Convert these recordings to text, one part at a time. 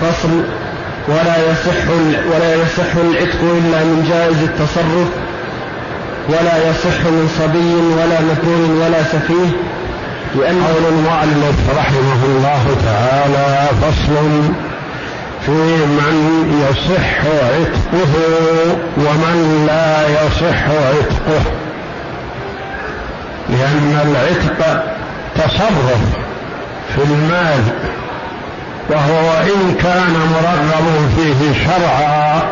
فصل ولا يصح ولا يصح العتق إلا من جائز التصرف ولا يصح من صبي ولا مكروه ولا سفيه لأن قول المؤلف رحمه الله تعالى فصل في من يصح عتقه ومن لا يصح عتقه لأن العتق تصرف في المال. وهو إن كان مرغب فيه شرعا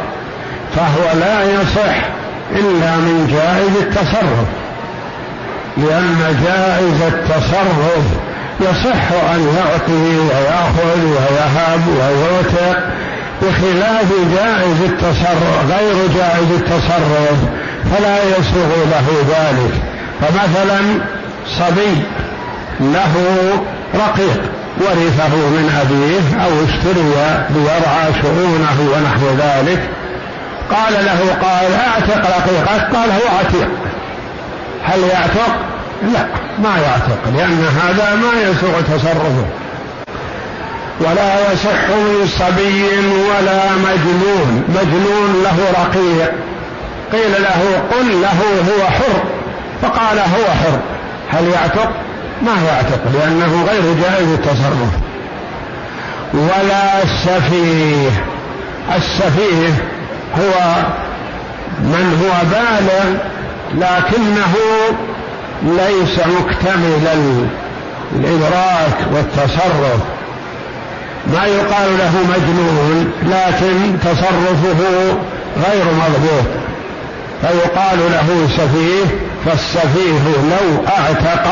فهو لا يصح إلا من جائز التصرف لأن جائز التصرف يصح أن يعطي ويأخذ ويهب ويوثق بخلاف جائز التصرف غير جائز التصرف فلا يسوغ له ذلك. فمثلا صبي له رقيق ورثه من أبيه أو اشتري ليرعى شؤونه ونحو ذلك. قال له قال أعتق رقيقك؟ قال هو عتيق. هل يعتق؟ لا ما يعتق لأن هذا ما يسوغ تصرفه. ولا يصح من صبي ولا مجنون. مجنون له رقيق. قيل له قل له هو حر. فقال هو حر. هل يعتق؟ ما يعتق لأنه غير جائز التصرف. ولا السفيه. السفيه هو من هو بالغ لكنه ليس مكتمل الإدراك والتصرف. ما يقال له مجنون لكن تصرفه غير مضبوط. فيقال له سفيه فالسفيه لو أعتق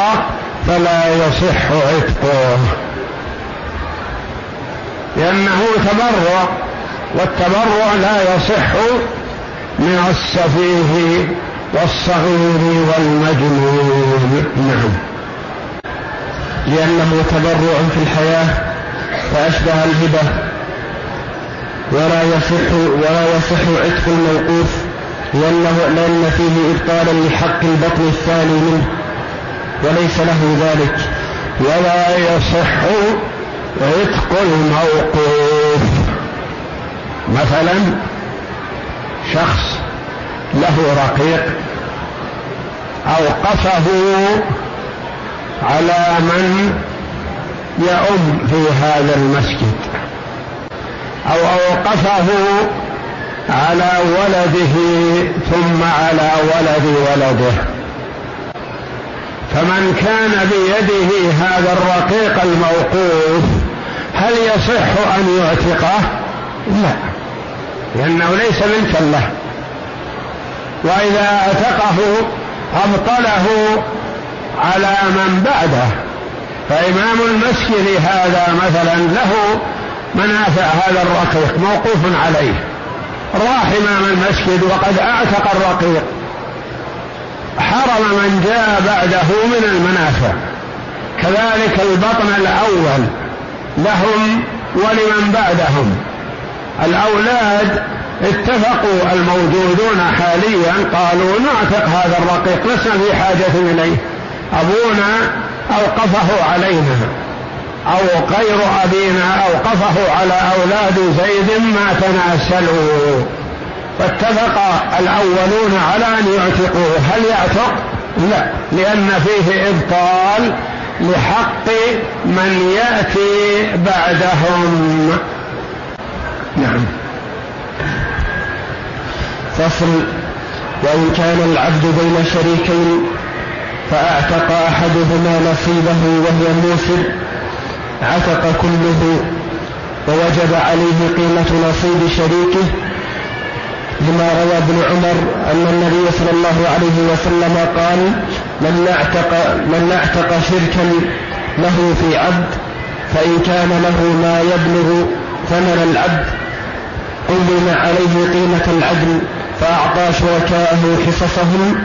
فلا يصح عتقه. لأنه تبرع والتبرع لا يصح من السفيه والصغير والمجنون. نعم. لأنه تبرع في الحياة فأشبه الهبة. ولا يصح ولا يصح عتق الموقوف لأنه لأن فيه إبطالا لحق البطن الثاني منه. وليس له ذلك. ولا يصح عتق الموقوف. مثلا شخص له رقيق أوقفه على من يؤم في هذا المسجد أو أوقفه على ولده ثم على ولد ولده. فمن كان بيده هذا الرقيق الموقوف هل يصح أن يعتقه؟ لا لأنه ليس ملكا له وإذا اعتقه أبطله على من بعده. فإمام المسجد هذا مثلا له منافع هذا الرقيق موقوف عليه. راح إمام المسجد وقد أعتق الرقيق. حرم من جاء بعده من المنافع. كذلك البطن الأول لهم ولمن بعدهم. الأولاد اتفقوا الموجودون حاليا قالوا نعتق هذا الرقيق لسنا في حاجة إليه. أبونا أوقفه علينا أو غير أبينا أوقفه على أولاد زيد ما تناسلوا. فاتفق الأولون على أن يعتقوه. هل يعتق؟ لا لأن فيه إبطال لحق من يأتي بعدهم. نعم. فصل وإن كان العبد بين شريكين فأعتق أحدهما نصيبه وهو موسر عتق كله ووجب عليه قيمة نصيب شريكه لما روى ابن عمر أن النبي صلى الله عليه وسلم قال من اعتق من اعتق شركا له في عبد فإن كان له ما يبلغ ثمن العبد قوم عليه قيمة العدل فأعطى شركاءه حصصهم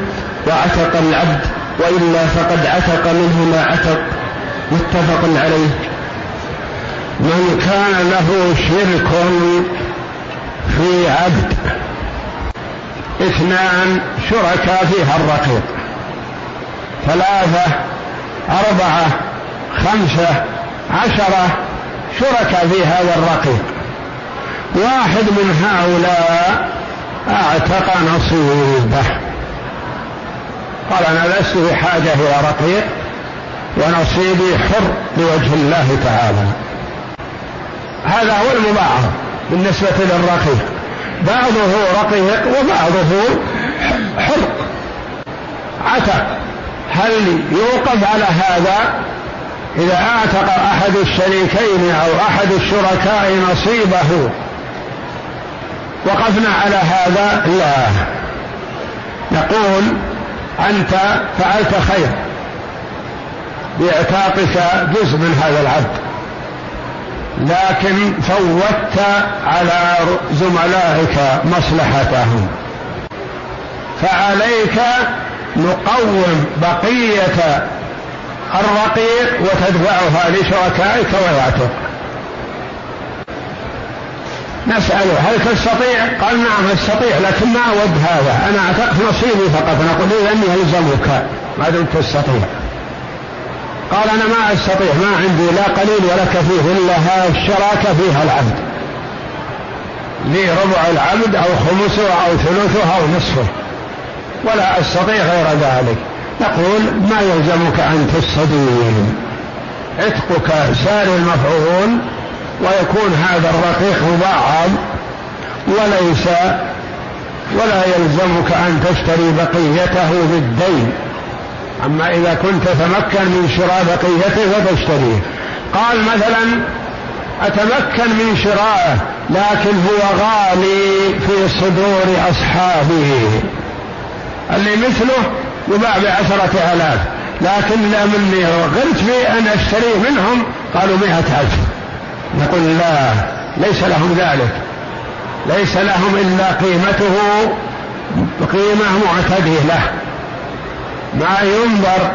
وعتق العبد وإلا فقد عتق منه ما عتق. متفق عليه. من كان له شرك في عبد اثنان شركاء فيها الرقيق. ثلاثة أربعة خمسة عشرة شركاء في هذا الرقيق. واحد من هؤلاء أعتق نصيبه. قال أنا لست بحاجة إلى رقيق ونصيبي حر لوجه الله تعالى. هذا هو المباعض بالنسبة للرقيق. بعضه رقيق وبعضه حر عتق. هل يوقف على هذا إذا أعتق أحد الشريكين أو أحد الشركاء نصيبه؟ وقفنا على هذا؟ لا. نقول أنت فعلت خير. باعتاقك جزء من هذا العبد. لكن فوتت على زملائك مصلحتهم. فعليك نقوم بقية الرقيق وتدفعها لشركائك ويعتق. نسأله هل تستطيع؟ قال نعم أستطيع لكن ما أود هذا. أنا أعتقد نصيبي فقط. نقول إذا يلزمك. ما دمت تستطيع. قال أنا ما أستطيع ما عندي لا قليل ولا كثير إلا الشراكة فيها العبد لي ربع العبد أو خمسه أو ثلثه أو نصفه. ولا أستطيع غير ذلك. نقول ما يلزمك أن تستدين. عتقك سار المفعول ويكون هذا الرقيق مبعض وليس ولا يلزمك أن تشتري بقيته بالدين. أما إذا كنت تتمكن من شراء بقيته فتشتريه قال مثلا أتمكن من شرائه لكن هو غالي في صدور أصحابه. اللي مثله يباع بعشرة آلاف لكن لمني غرت في أن أشتريه منهم؟ قالوا مئة ألف. نقول لا ليس لهم ذلك. ليس لهم إلا قيمته قيمة معتدلة. ما ينظر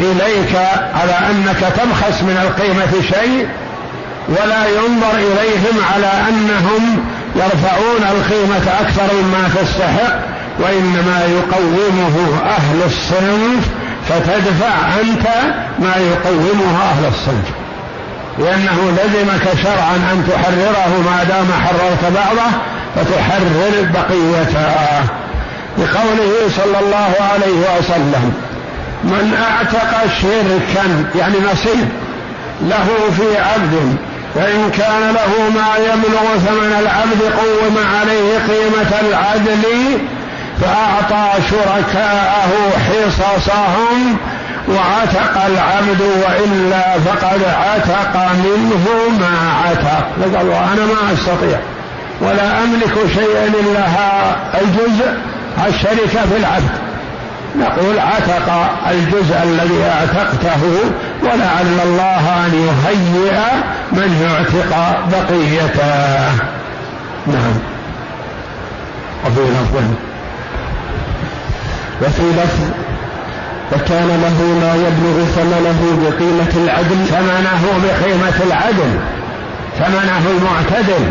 إليك على أنك تبخس من القيمة شيء ولا ينظر إليهم على أنهم يرفعون القيمة أكثر مما تستحق وإنما يقومه أهل الصنف فتدفع أنت ما يقومه أهل الصنف. لأنه لزمك شرعا أن تحرره ما دام حررت بعضه فتحرر بقيته بقوله صلى الله عليه وسلم من أعتق شركا يعني نصيب له في عبد فإن كان له ما يبلغ ثمن العبد قوم عليه قيمة العدل فأعطى شركاءه حصصهم وعتق العبد وإلا فقد عتق منه ما عتق. قال أنا ما أستطيع ولا أملك شيئا الا الجزء. الشركة في العبد نقول عتق الجزء الذي اعتقته ولعل الله أن يهيئ من يعتق بقيته. نعم. وفي لفظ. وفي لفظ وكان له ما يبلغ ثمنه بقيمة العدل. ثمنه بقيمة العدل. ثمنه المعتدل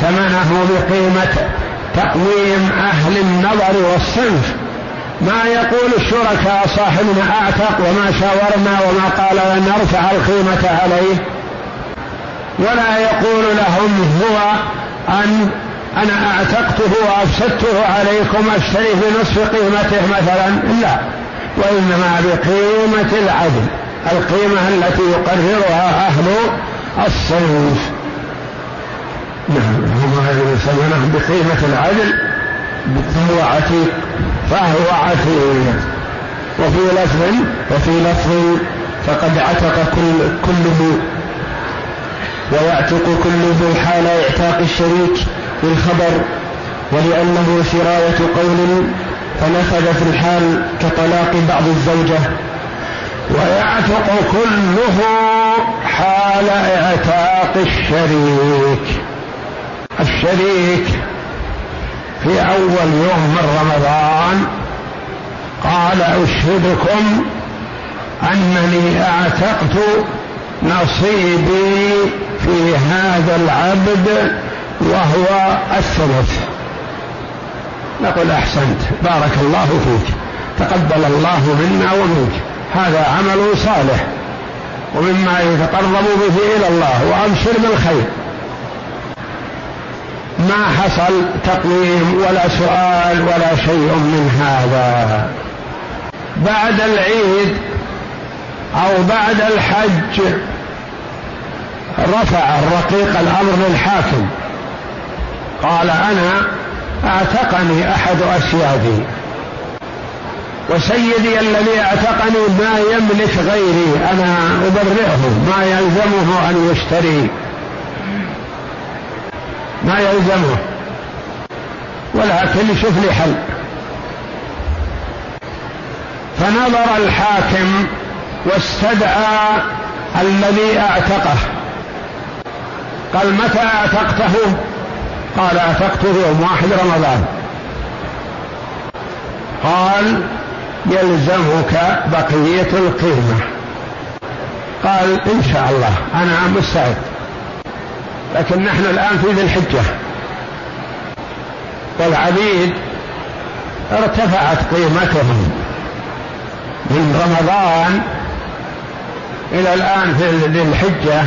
ثمنه بقيمة تقويم أهل النظر والصنف. ما يقول الشركاء صاحبنا أعتق وما شاورنا وما قال نرفع القيمة عليه. ولا يقول لهم هو أن أنا أعتقته وأفسدته عليكم أشتري بنصف قيمته مثلا. لا. وإنما بقيمة العدل. القيمة التي يقررها أهل الصنف. نعم. هم ثمنه بقيمة العدل فهو عتيق فهو عتيق وفي لفظ وفي لفظ فقد عتق كل كله ويعتق كله حال اعتاق الشريك بالخبر ولأنه سراية قول فنفذ في الحال كطلاق بعض الزوجة. ويعتق كله حال اعتاق الشريك. الشريك في أول يوم من رمضان قال أشهدكم أنني أعتقت نصيبي في هذا العبد وهو الثلث. نقول أحسنت. بارك الله فيك. تقبل الله منا ومنك. هذا عمل صالح. ومما يتقرب به إلى الله. وأبشر بالخير. ما حصل تقويم ولا سؤال ولا شيء من هذا. بعد العيد أو بعد الحج رفع الرقيق الأمر للحاكم. قال أنا أعتقني أحد أسيادي. وسيدي الذي أعتقني ما يملك غيري أنا أبرئه ما يلزمه أن يشتري. ما يلزمه. ولكن شوف لي حل. فنظر الحاكم واستدعى الذي أعتقه. قال متى أعتقته؟ قال أعتقته يوم واحد رمضان. قال يلزمك بقية القيمة. قال إن شاء الله أنا مستعد. لكن نحن الآن في ذي الحجة. والعبيد ارتفعت قيمتهم من رمضان إلى الآن في ذي الحجة.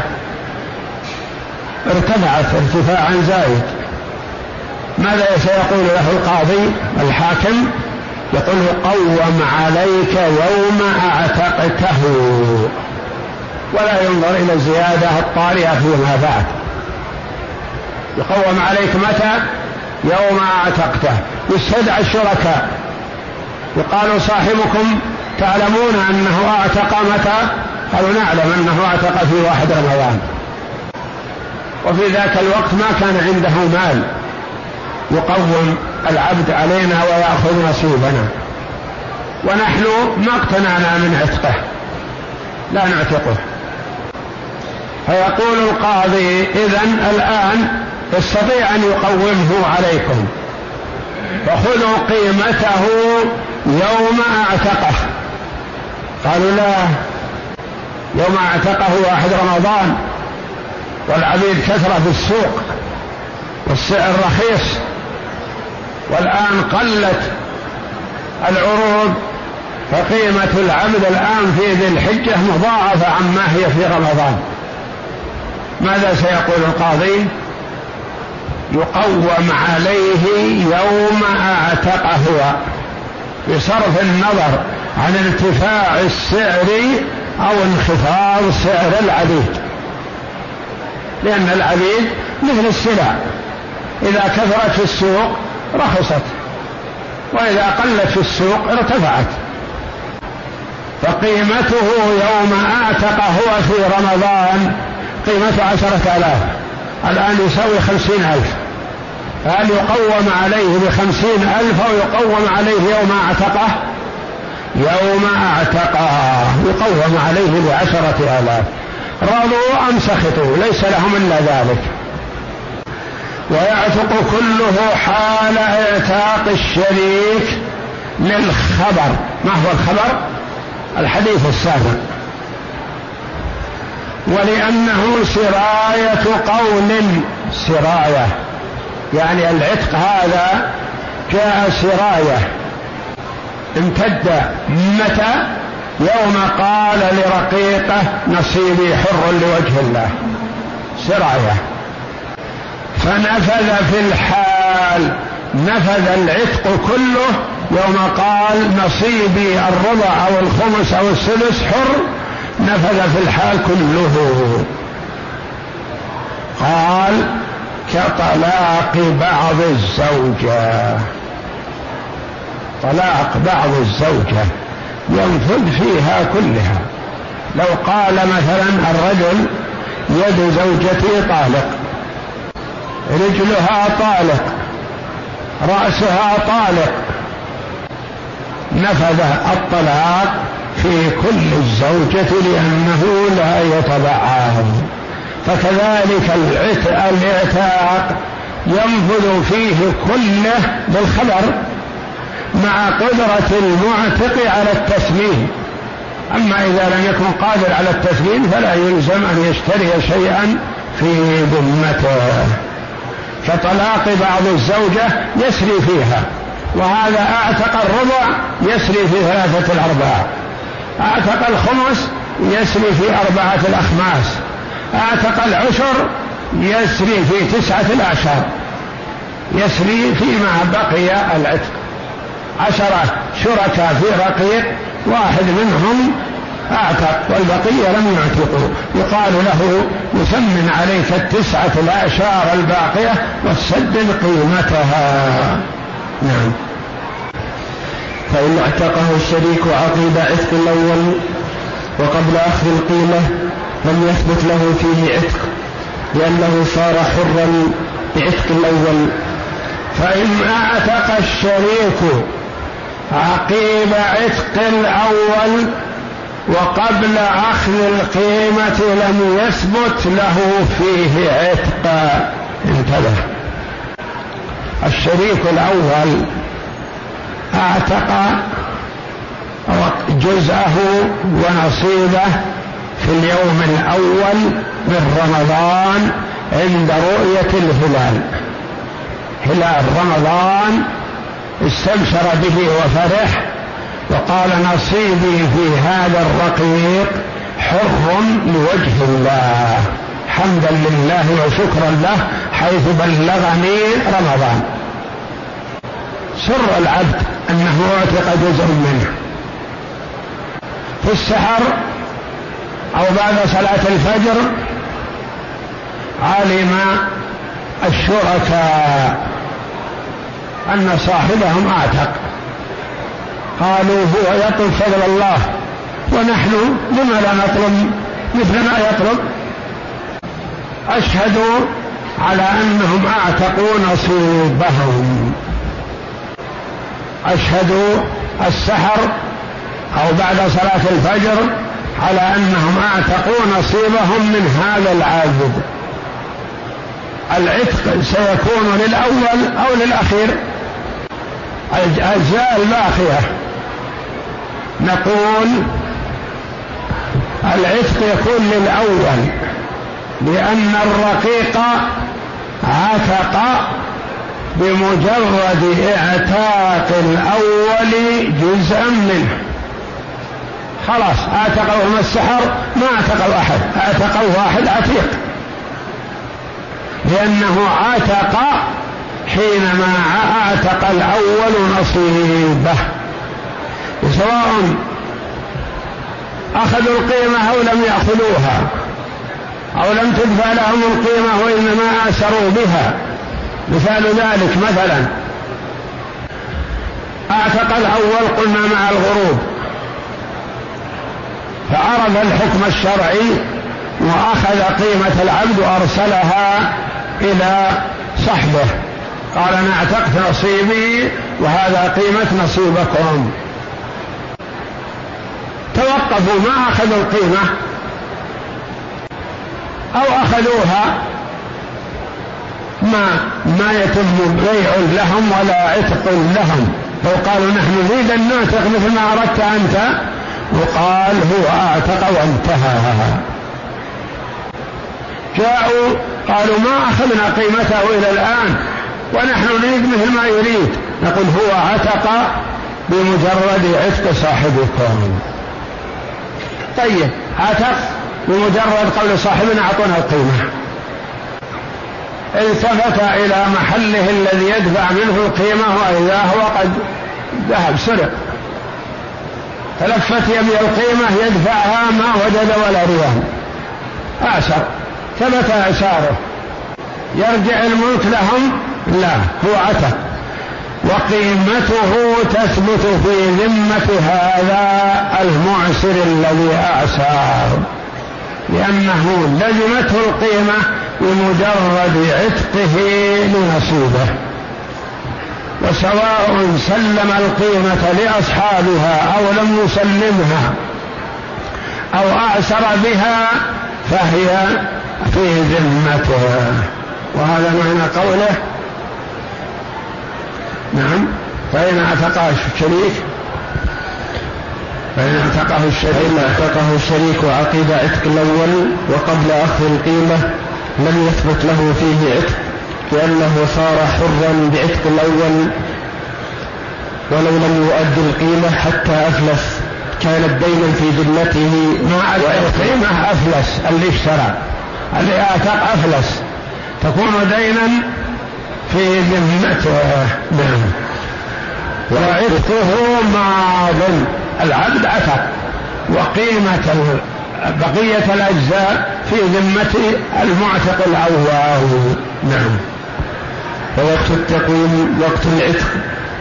ارتفعت ارتفاعا زايد. ماذا سيقول له القاضي؟ الحاكم يقول قوم عليك يوم أعتقته. ولا ينظر إلى الزيادة الطارئة فيما بعد. يقوم عليك متى؟ يوم اعتقته. يستدعى الشركاء. يقال صاحبكم تعلمون أنه اعتق متى؟ قالوا نعلم أنه اعتق في واحد رمضان. وفي ذاك الوقت ما كان عنده مال. يقوم العبد علينا ويأخذ نصيبنا. ونحن ما اقتنعنا من عتقه. لا نعتقه. فيقول القاضي إذا الآن يستطيع أن يقومه عليكم. فخذوا قيمته يوم أعتقه. قالوا لا يوم أعتقه واحد رمضان. والعبيد كثرة في السوق. والسعر رخيص. والآن قلت العروض فقيمة العبد الآن في ذي الحجة مضاعفة عما هي في رمضان. ماذا سيقول القاضي؟ يقوم عليه يوم أعتقه. بصرف النظر عن ارتفاع السعر أو انخفاض سعر العبيد لأن العبيد مثل السلع. إذا كثرت في السوق رخصت. وإذا قلت في السوق ارتفعت. فقيمته يوم اعتق هو في رمضان قيمة عشرة آلاف. الآن يساوي خمسين ألف. فهل يقوم عليه بخمسين ألف أو يقوم عليه يوم أعتقه؟ يوم أعتقه. يقوم عليه بعشرة آلاف. رضوا أم سخطوا؟ ليس لهم إلا ذلك. ويعتق كله حال اعتاق الشريك للخبر. ما هو الخبر؟ الحديث السابق. ولأنه سراية قول سراية. يعني العتق هذا جاء سراية. امتد. متى؟ يوم قال لرقيقه نصيبي حر لوجه الله. سراية. فنفذ في الحال. نفذ العتق كله يوم قال نصيبي الربع أو الخمس أو السدس حر نفذ في الحال كله. قال كطلاق بعض الزوجة. طلاق بعض الزوجة ينفذ فيها كلها. لو قال مثلا الرجل يد زوجتي طالق رجلها طالق رأسها طالق. نفذ الطلاق في كل الزوجة لأنه لا يتبعها فكذلك الاعتاق ينفذ فيه كله بالخبر مع قدرة المعتق على التسليم. أما إذا لم يكن قادر على التسليم فلا يلزم أن يشتري شيئا في ذمته. كطلاق بعض الزوجة يسري فيها وهذا أعتق الربع يسري في ثلاثة الأرباع. أعتق الخمس يسري في أربعة الأخماس. أعتق العشر يسري في تسعة الأعشار يسري فيما بقي العتق. عشرة شركاء في رقيق واحد منهم أعتق والبقية لم يعتقوا. يقال له يثمن عليك التسعة الأعشار الباقية وتسدد قيمتها. نعم. فإن اعتقه الشريك عقيب عتق الأول وقبل أخذ القيمة لم يثبت له فيه عتق لأنه صار حرا بعتق الأول. فإن أعتق الشريك عقيب عتق الأول وقبل أخذ القيمة لم يثبت له فيه عتق. انتبه. الشريك الأول اعتق جزءه ونصيبه في اليوم الأول من رمضان عند رؤية الهلال. هلال رمضان استبشر به وفرح وقال نصيبي في هذا الرقيق حر لوجه الله. حمدا لله وشكرا له حيث بلغني رمضان. سر العبد أنه اعتق جزء منه. في السحر أو بعد صلاة الفجر علم الشركاء أن صاحبهم أعتق. قالوا هو يطلب فضل الله ونحن لما لا نطلب؟ مثل ما يطلب. أشهدوا على أنهم أعتقوا نصيبهم. أشهدوا السحر أو بعد صلاة الفجر على أنهم أعتقوا نصيبهم من هذا العابد العتق سيكون للأول أو للأخير. الأجزاء الباقية. نقول العتق يكون للأول لأن الرقيق عتق بمجرد اعتاق الأول جزءا منه. خلاص اعتقوا السحر ما اعتقوا أحد اعتقوا واحد عتيق. لأنه عتق حينما أعتق الأول نصيبه. سواء أخذوا القيمة أو لم يأخذوها أو لم تدفع لهم القيمة وإنما آسروا بها. مثال ذلك مثلا. أعتق الأول قلنا مع الغروب. فعرف الحكم الشرعي وأخذ قيمة العبد وأرسلها إلى صحبه. قال أنا اعتقت نصيبي وهذا قيمة نصيبكم. توقفوا ما أخذوا القيمة. أو أخذوها ما ما يتم بيع لهم ولا عتق لهم. لو قالوا نحن نريد أن نعتق مثل ما أردت أنت. وقال هو أعتق وانتهى. جاءوا قالوا ما أخذنا قيمته إلى الآن ونحن نريد مثل ما يريد. نقول هو عتق بمجرد عتق صاحبكم. طيب عتق بمجرد قول صاحبنا أعطونا القيمة. التفت إلى محله الذي يدفع منه القيمة وإذا هو قد ذهب سرق. تلفت يبي القيمة يدفعها ما وجد ولا ريال أعسر ثبت إعساره يرجع الملك لهم؟ لا هو عتق وقيمته تثبت في ذمة هذا المعسر الذي أعساه لأنه لزمته القيمة بمجرد عتقه لنصيبه. وسواء سلم القيمة لأصحابها أو لم يسلمها أو أعسر بها فهي في ذمته. وهذا معنى قوله نعم. فإن أعتقه الشريك فإن أعتقه الشريك فإن أعتقه الشريك عقب عتق الأول وقبل أخذ القيمة لم يثبت له فيه عتق لأنه صار حرا بعتق الأول. ولو لم يؤد القيمة حتى أفلس. كانت دينا في ذمته. مع القيمة أفلس اللي اشترى. اللي أعتق أفلس. تكون دينا في ذمته. نعم. وعتقه ماض. العبد عتق وقيمة بقية الأجزاء في ذمة المعتق الأول نعم. ووقت التقويم وقت العتق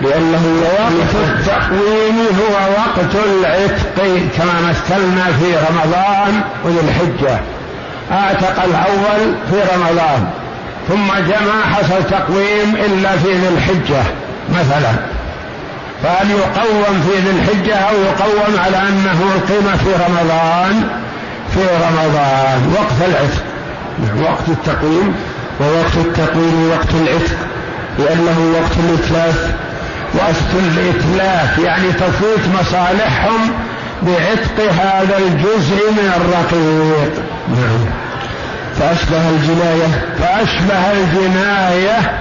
لأنه وقت التقويم هو وقت العتق كما مثلنا في رمضان وذي الحجة. أعتق الأول في رمضان ثم جمع حصل تقويم إلا في ذي الحجة مثلا. فهل يقوم في ذي الحجة أو يقوم على أنه القيمة في رمضان؟ في رمضان وقت العتق. وقت التقويم ووقت التقويم وقت العتق. لأنه وقت الإتلاف. وقت الإتلاف يعني تفوت مصالحهم بعتق هذا الجزء من الرقيق. نعم. فأشبه الجناية فأشبه الجناية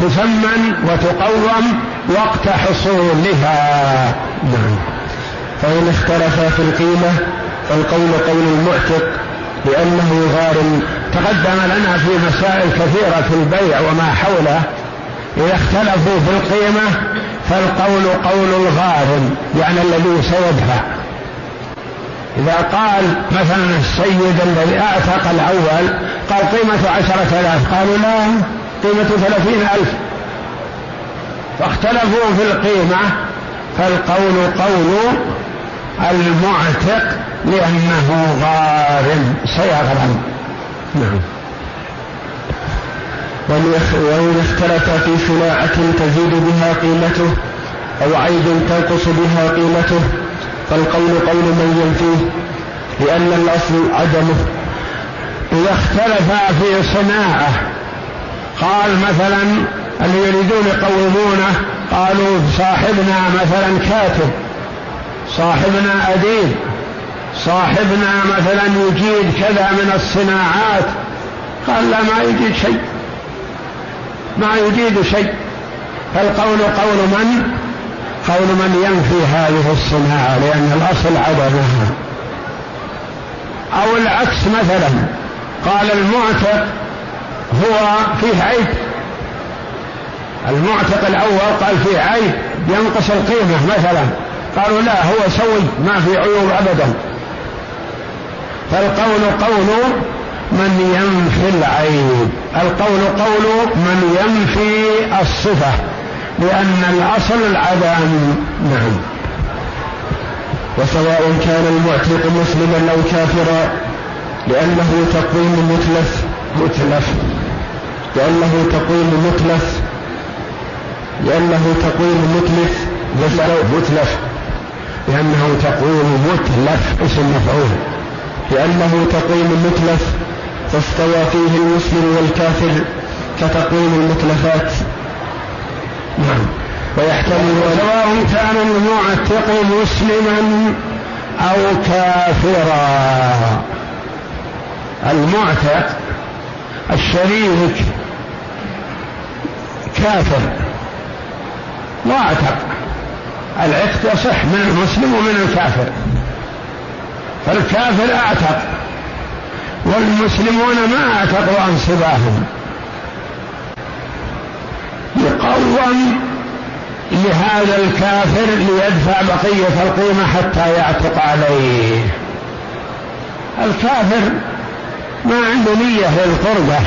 تثمن وتقوم وقت حصولها. نعم. فإن اختلفا في القيمة فالقول قول المعتق لأنه غارم تقدم لنا في مسائل كثيرة في البيع وما حوله. إذا اختلفوا في القيمة فالقول قول الغارم يعني الذي سيدفع. إذا قال مثلا السيد الذي أعتق الأول قال قيمة عشرة آلاف قالوا لا قيمة ثلاثين ألف. فاختلفوا في القيمة فالقول قول المعتق لأنه غارم سيغرم نعم. وإن اختلف في صناعة تزيد بها قيمته أو عيب تنقص بها قيمته فالقول قول من ينفيه لأن الأصل عدمه. إذا اختلف في صناعة قال مثلا اللي يريدون يقومونه؟ قالوا صاحبنا مثلا كاتب. صاحبنا أديب صاحبنا مثلا يجيد كذا من الصناعات قال لا ما يجيد شيء ما يجيد شيء. فالقول قول من؟ قول من ينفي هذه الصناعة لأن الأصل عدمها. أو العكس مثلا قال المعتق هو فيه عيب. المعتق الأول قال فيه عيب ينقص القيمة مثلا. قالوا لا هو سوي ما في عيوب أبدا. فالقول قول من ينفي العيب القول قول من ينفي الصفة لأن الأصل العدم. نعم. وسواء كان المعتق مسلما أو كافرا لأنه تقويم متلف متلف. لأنه تقويم متلف. لأنه تقويم متلف متلف. لأنه تقويم متلف اسم مفعول. لأنه تقويم متلف فاستوى فيه المسلم والكافر كتقويم المتلفات. نعم. ويحتمل سواء كان المعتق مسلما أو كافرا. المعتق الشريك كافر. واعتق العتق يصح من المسلم ومن الكافر. فالكافر أعتق والمسلمون ما أعتقوا عن صباهم. يقوم لهذا الكافر ليدفع بقية القيمة حتى يعتق عليه. الكافر ما عنده نية للقربة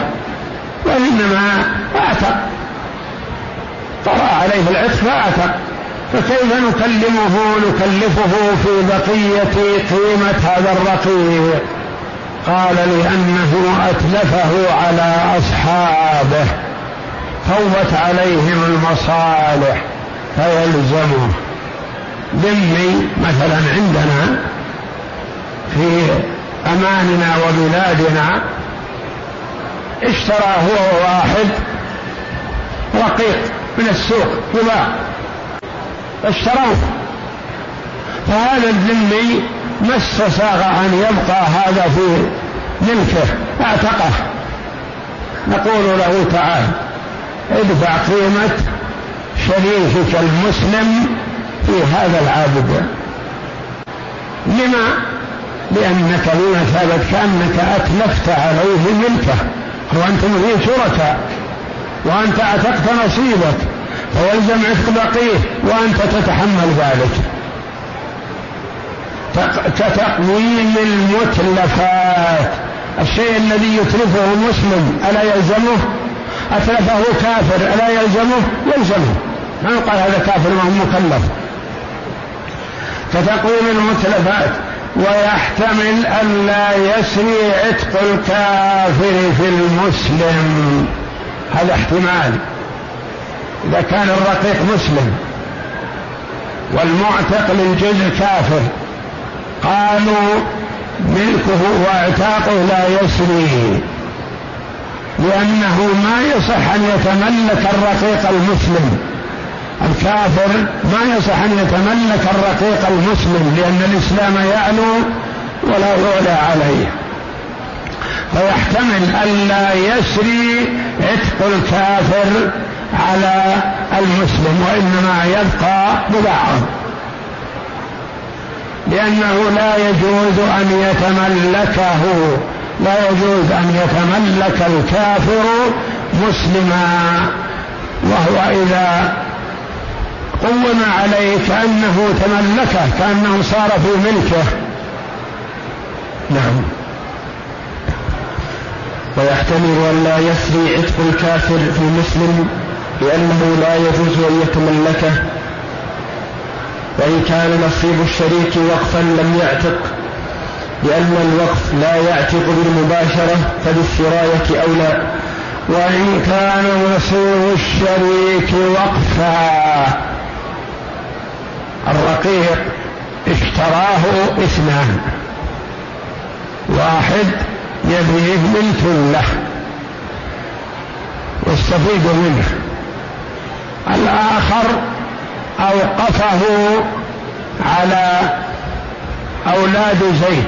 وإنما أعتق. طرأ عليه العتق فأعتق. فكيف نكلمه نكلفه في بقية قيمة هذا الرقيق. قال لأنه أتلفه على أصحابه. فوت عليهم المصالح فيلزمه. ذمي مثلا عندنا في أماننا وبلادنا اشترى هو واحد رقيق من السوق يباع. فاشتروه فهذا الذمي ما استساغ أن يبقى هذا في ملكه اعتقه. نقول له تعال ادفع قيمة شريكك المسلم في هذا العابد. لما؟ لأنك بمثابة كأنك أتلفت عليه ملكه وأنتم فيه شركاء. وأنت أعتقت نصيبك. فيلزم عتق بقيه وأنت تتحمل ذلك. كتقويم المتلفات. الشيء الذي يتلفه المسلم ألا يلزمه؟ أتلفه كافر ألا يلزمه؟ يلزمه. ما يقال هذا كافر ما هو مكلف. كتقويم المتلفات. ويحتمل ألا يسري عتق الكافر في المسلم. هذا احتمال. إذا كان الرقيق مسلم والمعتق للجزء كافر قالوا ملكه وإعتاقه لا يسري لأنه ما يصح أن يتملك الرقيق المسلم. الكافر ما يصح أن يتملك الرقيق المسلم لأن الإسلام يعلو ولا يعلى عليه. فيحتمل ألا يسري عتق الكافر على المسلم وإنما يبقى ببعض لأنه لا يجوز أن يتملكه لا يجوز أن يتملك الكافر مسلما. وهو إذا قوم عليه كأنه تملكه كأنه صار في ملكه. نعم. ويحتمل أن لا يسري عتق الكافر في مسلم. لأنه لا يجوز أن يتملكه وإن كان نصيب الشريك وقفا لم يعتق. لأن الوقف لا يعتق بالمباشرة فبالسراية أولى. وإن كان نصيب الشريك وقفا الرقيق اشتراه إثنان. واحد يبيه ملك له يستفيد منه. الآخر أوقفه على أولاد زيد.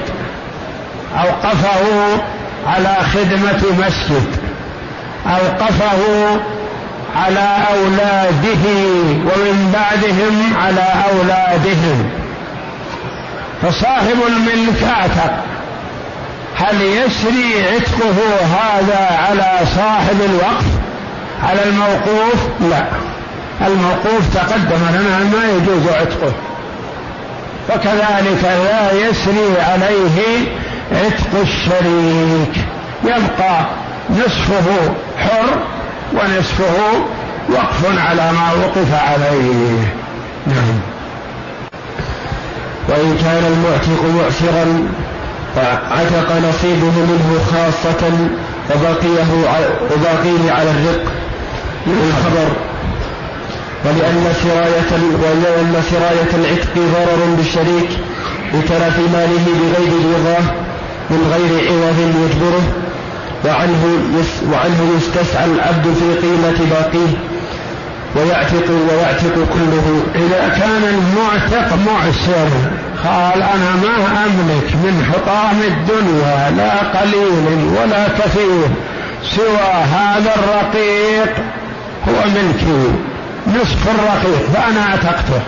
أوقفه على خدمة مسجد. أوقفه على أولاده ومن بعدهم على أولادهم. فصاحب الملك اعتق هل يسري عتقه هذا على صاحب الوقف على الموقوف؟ لا. الموقوف تقدم لنا ما يجوز عتقه. فكذلك لا يسري عليه عتق الشريك. يبقى نصفه حر ونصفه وقف على ما وقف عليه. نعم. وإن كان المعتق معسرا فعتق نصيبه منه خاصة وباقيه على الرق. الخبر. ولأن سراية ولأن سراية العتق ضرر بالشريك لتلف ماله بغير رضاه من غير عوض يجبره وعنه وعنه يستسعى العبد في قيمة باقيه ويعتق ويعتق كله. إذا كان المعتق معسر قال أنا ما أملك من حطام الدنيا لا قليل ولا كثير سوى هذا الرقيق هو ملكي. نصف الرقيق فأنا اعتقته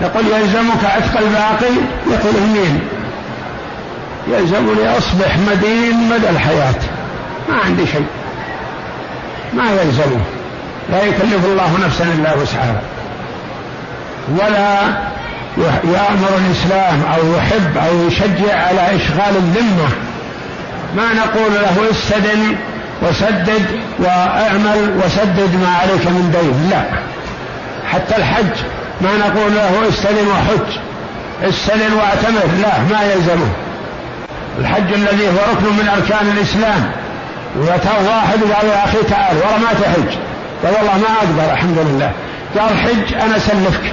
يقول يلزمك عتق الباقي؟ يقول مين يلزمني أصبح مدين مدى الحياة. ما عندي شيء. ما يلزمه. لا يكلف الله نفسا إلا وسعها. ولا يأمر الإسلام أو يحب أو يشجع على إشغال الذمة. ما نقول له استدن وسدد واعمل وسدد ما عليك من دين. لا. حتى الحج ما نقول له استلم وحج. استلم واعتمر. لا ما يلزمه. الحج الذي هو ركن من أركان الإسلام. ويتاه واحد قال يا أخي تعال ورا ما تحج. قال والله ما أقدر الحمد لله. قال حج أنا سلفك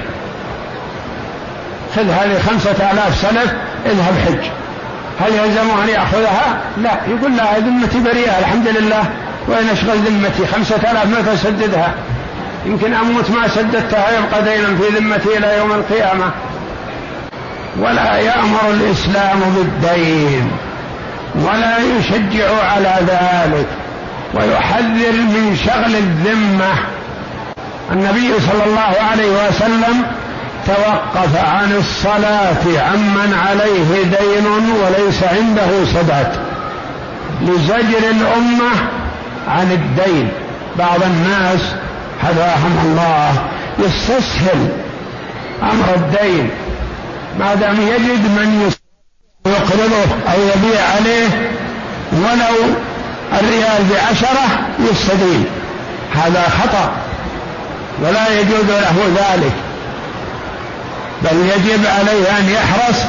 خذ هذه خمسة آلاف سلف اذهب حج. هل يلزمه أن يأخذها؟ لا. يقول لا ذمتي بريئة الحمد لله وين أشغل ذمتي؟ خمسة آلاف متى أسددها يمكن أموت ما سددتها يبقى دينا في ذمتي إلى يوم القيامة. ولا يأمر الإسلام بالدين ولا يشجع على ذلك ويحذر من شغل الذمة. النبي صلى الله عليه وسلم توقف عن الصلاة عمن عليه دين وليس عنده سداد لزجر الأمة عن الدين. بعض الناس هداهم الله يستسهل أمر الدين. ما دام يجد من يقرضه أو يبيع عليه ولو الريال بعشرة يستدين. هذا خطأ. ولا يجوز له ذلك. بل يجب عليه أن يحرص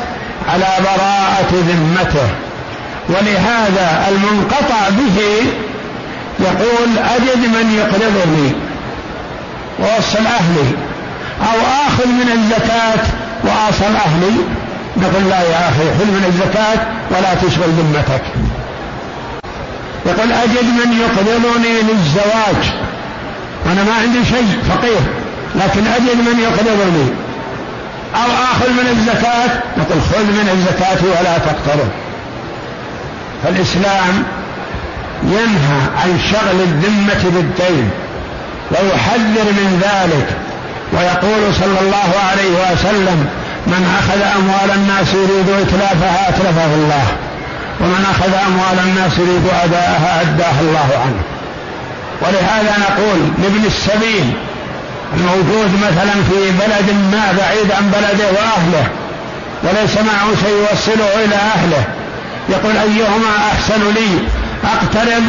على براءة ذمته. ولهذا المنقطع به يقول أجد من يقرضني ووصل أهلي أو آخذ من الزكاة وأصل أهلي. نقول لا يا أخي خذ من الزكاة ولا تشغل ذمتك. يقول أجد من يقرضني للزواج. وأنا ما عندي شيء فقير لكن أجد من يقرضني. أو آخذ من الزكاة؟ نقول خذ من الزكاة ولا تقترض. فالإسلام ينهى عن شغل الذمة بالدين ويحذر من ذلك. ويقول صلى الله عليه وسلم من أخذ أموال الناس يريد إتلافها أتلفه الله ومن أخذ أموال الناس يريد أداءها أداه الله عنه. ولهذا نقول لابن السبيل الموجود مثلا في بلد ما بعيد عن بلده وأهله وليس معه شيء يوصله إلى أهله. يقول أيهما أحسن لي؟ أقترب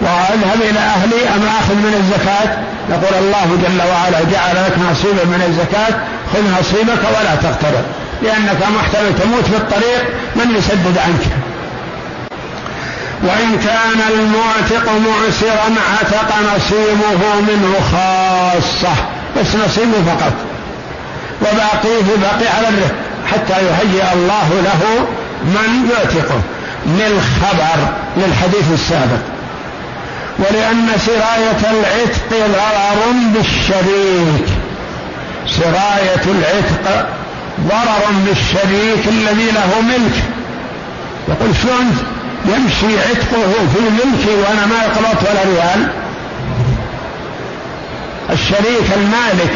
وأذهب إلى أهلي أم آخذ من الزكاة؟ يقول الله جل وعلا جعل لك نصيبا من الزكاة خذ نصيبك ولا تقترب لأنك محتمل تموت في الطريق من يسدد عنك. وإن كان المعتق معسرا عتق نصيبه منه خاصة بس نصيبه فقط. وباقيه باقي على الرق حتى يهيئ الله له من يعتقه. للخبر للحديث السابق. ولأن سراية العتق ضرر بالشريك. سراية العتق ضرر بالشريك الذي له ملك. يقول شلون يمشي عتقه في ملكي وأنا ما قبضت ولا ريال. الشريك المالك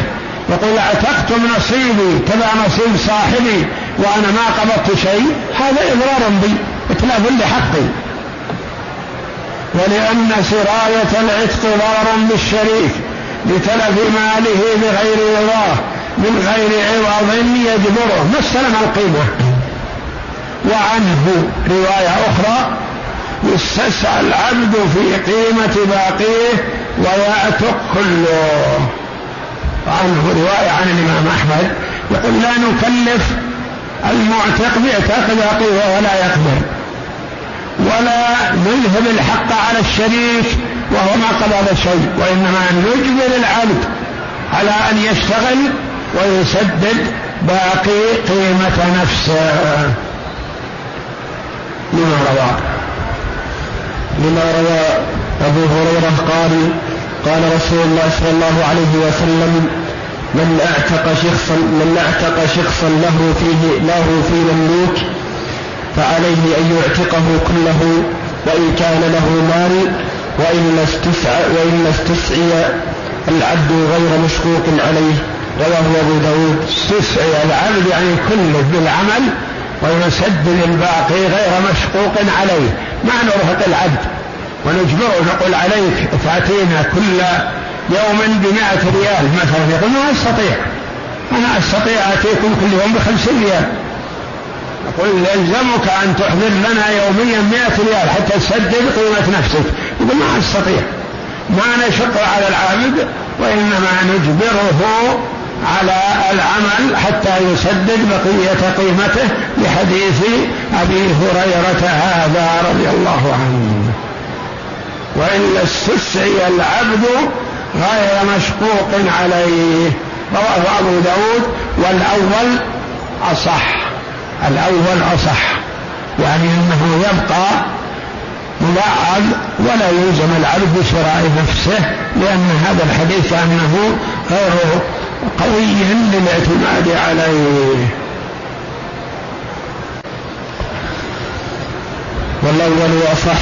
يقول اعتقت نصيبي تبع نصيب صاحبي وأنا ما قبضت شيء. هذا إضرار بي إتلاف لحقي. ولأن سراية العتق ضرر بالشريك لتلف ماله بغير رضاه من غير عوض يجبره. ما استلم القيمة. وعنه رواية أخرى يستسعى العبد في قيمة باقيه ويعتق كله. عنه رواية عن الإمام أحمد يقول لا نكلف المعتق بعتق باقيه ولا يقبل ولا نذهب الحق على الشريك وهو ما قبض شيء وإنما نجبر العبد على أن يشتغل ويسدد باقي قيمة نفسه. لما روى. لما روى أبو هريرة قال قال رسول الله صلى الله عليه وسلم من أعتق شخصا من أعتق شخصا له فيه له في مملوك فعليه أن يعتقه كله وإن كان له مال وإن استسعى وإن استسعي العبد غير مشكوك عليه. رواه أبو داود. استسعي العبد يعني كله بالعمل ويسدد الباقي غير مشقوق عليه. ما نرهق العبد. ونجبره نقول عليك تأتينا كل يوم بمائة ريال مثلا؟ يقول ما أستطيع. أنا أستطيع أتيكم كل يوم بخمسين ريال. نقول يلزمك أن تحضر لنا يوميا مائة ريال حتى تسدد قيمة نفسك. يقول ما أستطيع. ما نشق على العابد وإنما نجبره على العمل حتى يسدد بقية قيمته لحديث أبي هريرة هذا رضي الله عنه. وإلا استسعي العبد غير مشقوق عليه. رواه أبو داود والأول أصح. الأول أصح يعني أنه يبقى مبعض ولا يلزم العبد بشراء نفسه لأن هذا الحديث أنه غير قوي للاعتماد عليه. والأول أصح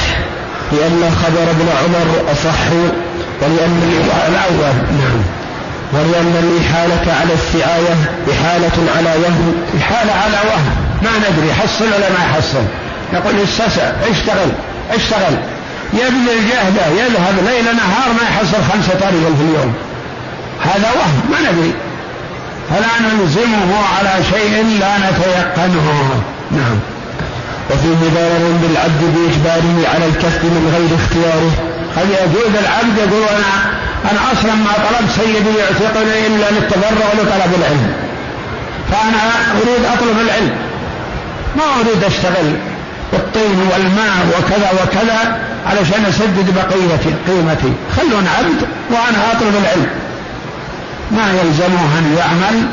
لأن خبر ابن عمر أصح ولأن الأول نعم. ولأن الإحالة على السعاية إحالة على وهم إحالة على وهم. ما ندري يحصل ولا ما يحصل يقول استسع اشتغل اشتغل. يبذل جهده يذهب ليل نهار ما يحصل خمسة ريال في اليوم. هذا وهم ما ندري. فلا نلزمه على شيء لا نتيقنه. نعم. وفيه ضرر بالعبد بإجباره على الكسب من غير اختياره. قد يجوز العبد يقول أنا أنا أصلا ما طلبت سيدي يعتقني إلا للتبرع لطلب العلم. فأنا أريد أطلب العلم. ما أريد أشتغل بالطين والماء وكذا وكذا علشان أسدد بقية قيمتي. خلون عبد وأنا أطلب العلم. ما يلزمه أن يعمل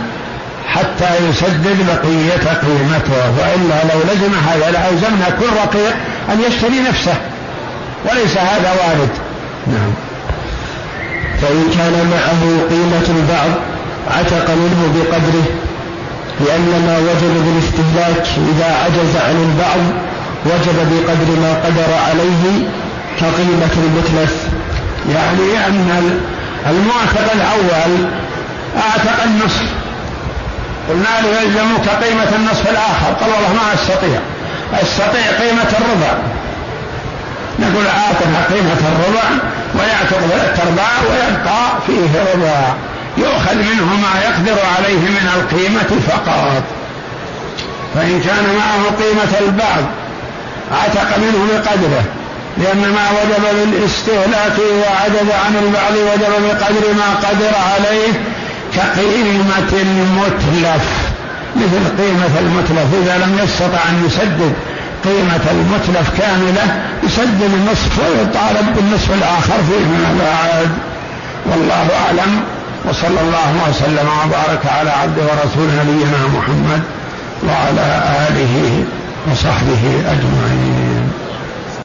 حتى يسدد بقية قيمته وإلا لو لزم هذا لألزمنا كل رقيق أن يشتري نفسه. وليس هذا وارد. نعم. فإن كان معه قيمة البعض عتق منه بقدره لأن ما وجب بالاستهلاك إذا عجز عن البعض وجب بقدر ما قدر عليه كقيمة المتلف. يعني أن المعتق الأول أعتق النصف. قلنا له يلزمك قيمة النصف الآخر. قال والله ما أستطيع. أستطيع قيمة الربع. نقول أعطها قيمة الربع ويعتق ثلاثة أرباع ويبقى فيه ربع. يؤخذ منه ما يقدر عليه من القيمة فقط. فإن كان معه قيمة البعض عتق منه بقدره. لأن ما وجب بالاستهلاك عجز عن البعض وجب بقدر ما قدر عليه كقيمة المتلف مثل قيمة المتلف. إذا لم يستطع أن يسدد قيمة المتلف كاملة يسدد النصف ويطالب بالنصف الآخر فيما بعد والله أعلم. وصلى الله وسلم وبارك على عبده ورسول نبينا محمد وعلى آله وصحبه أجمعين.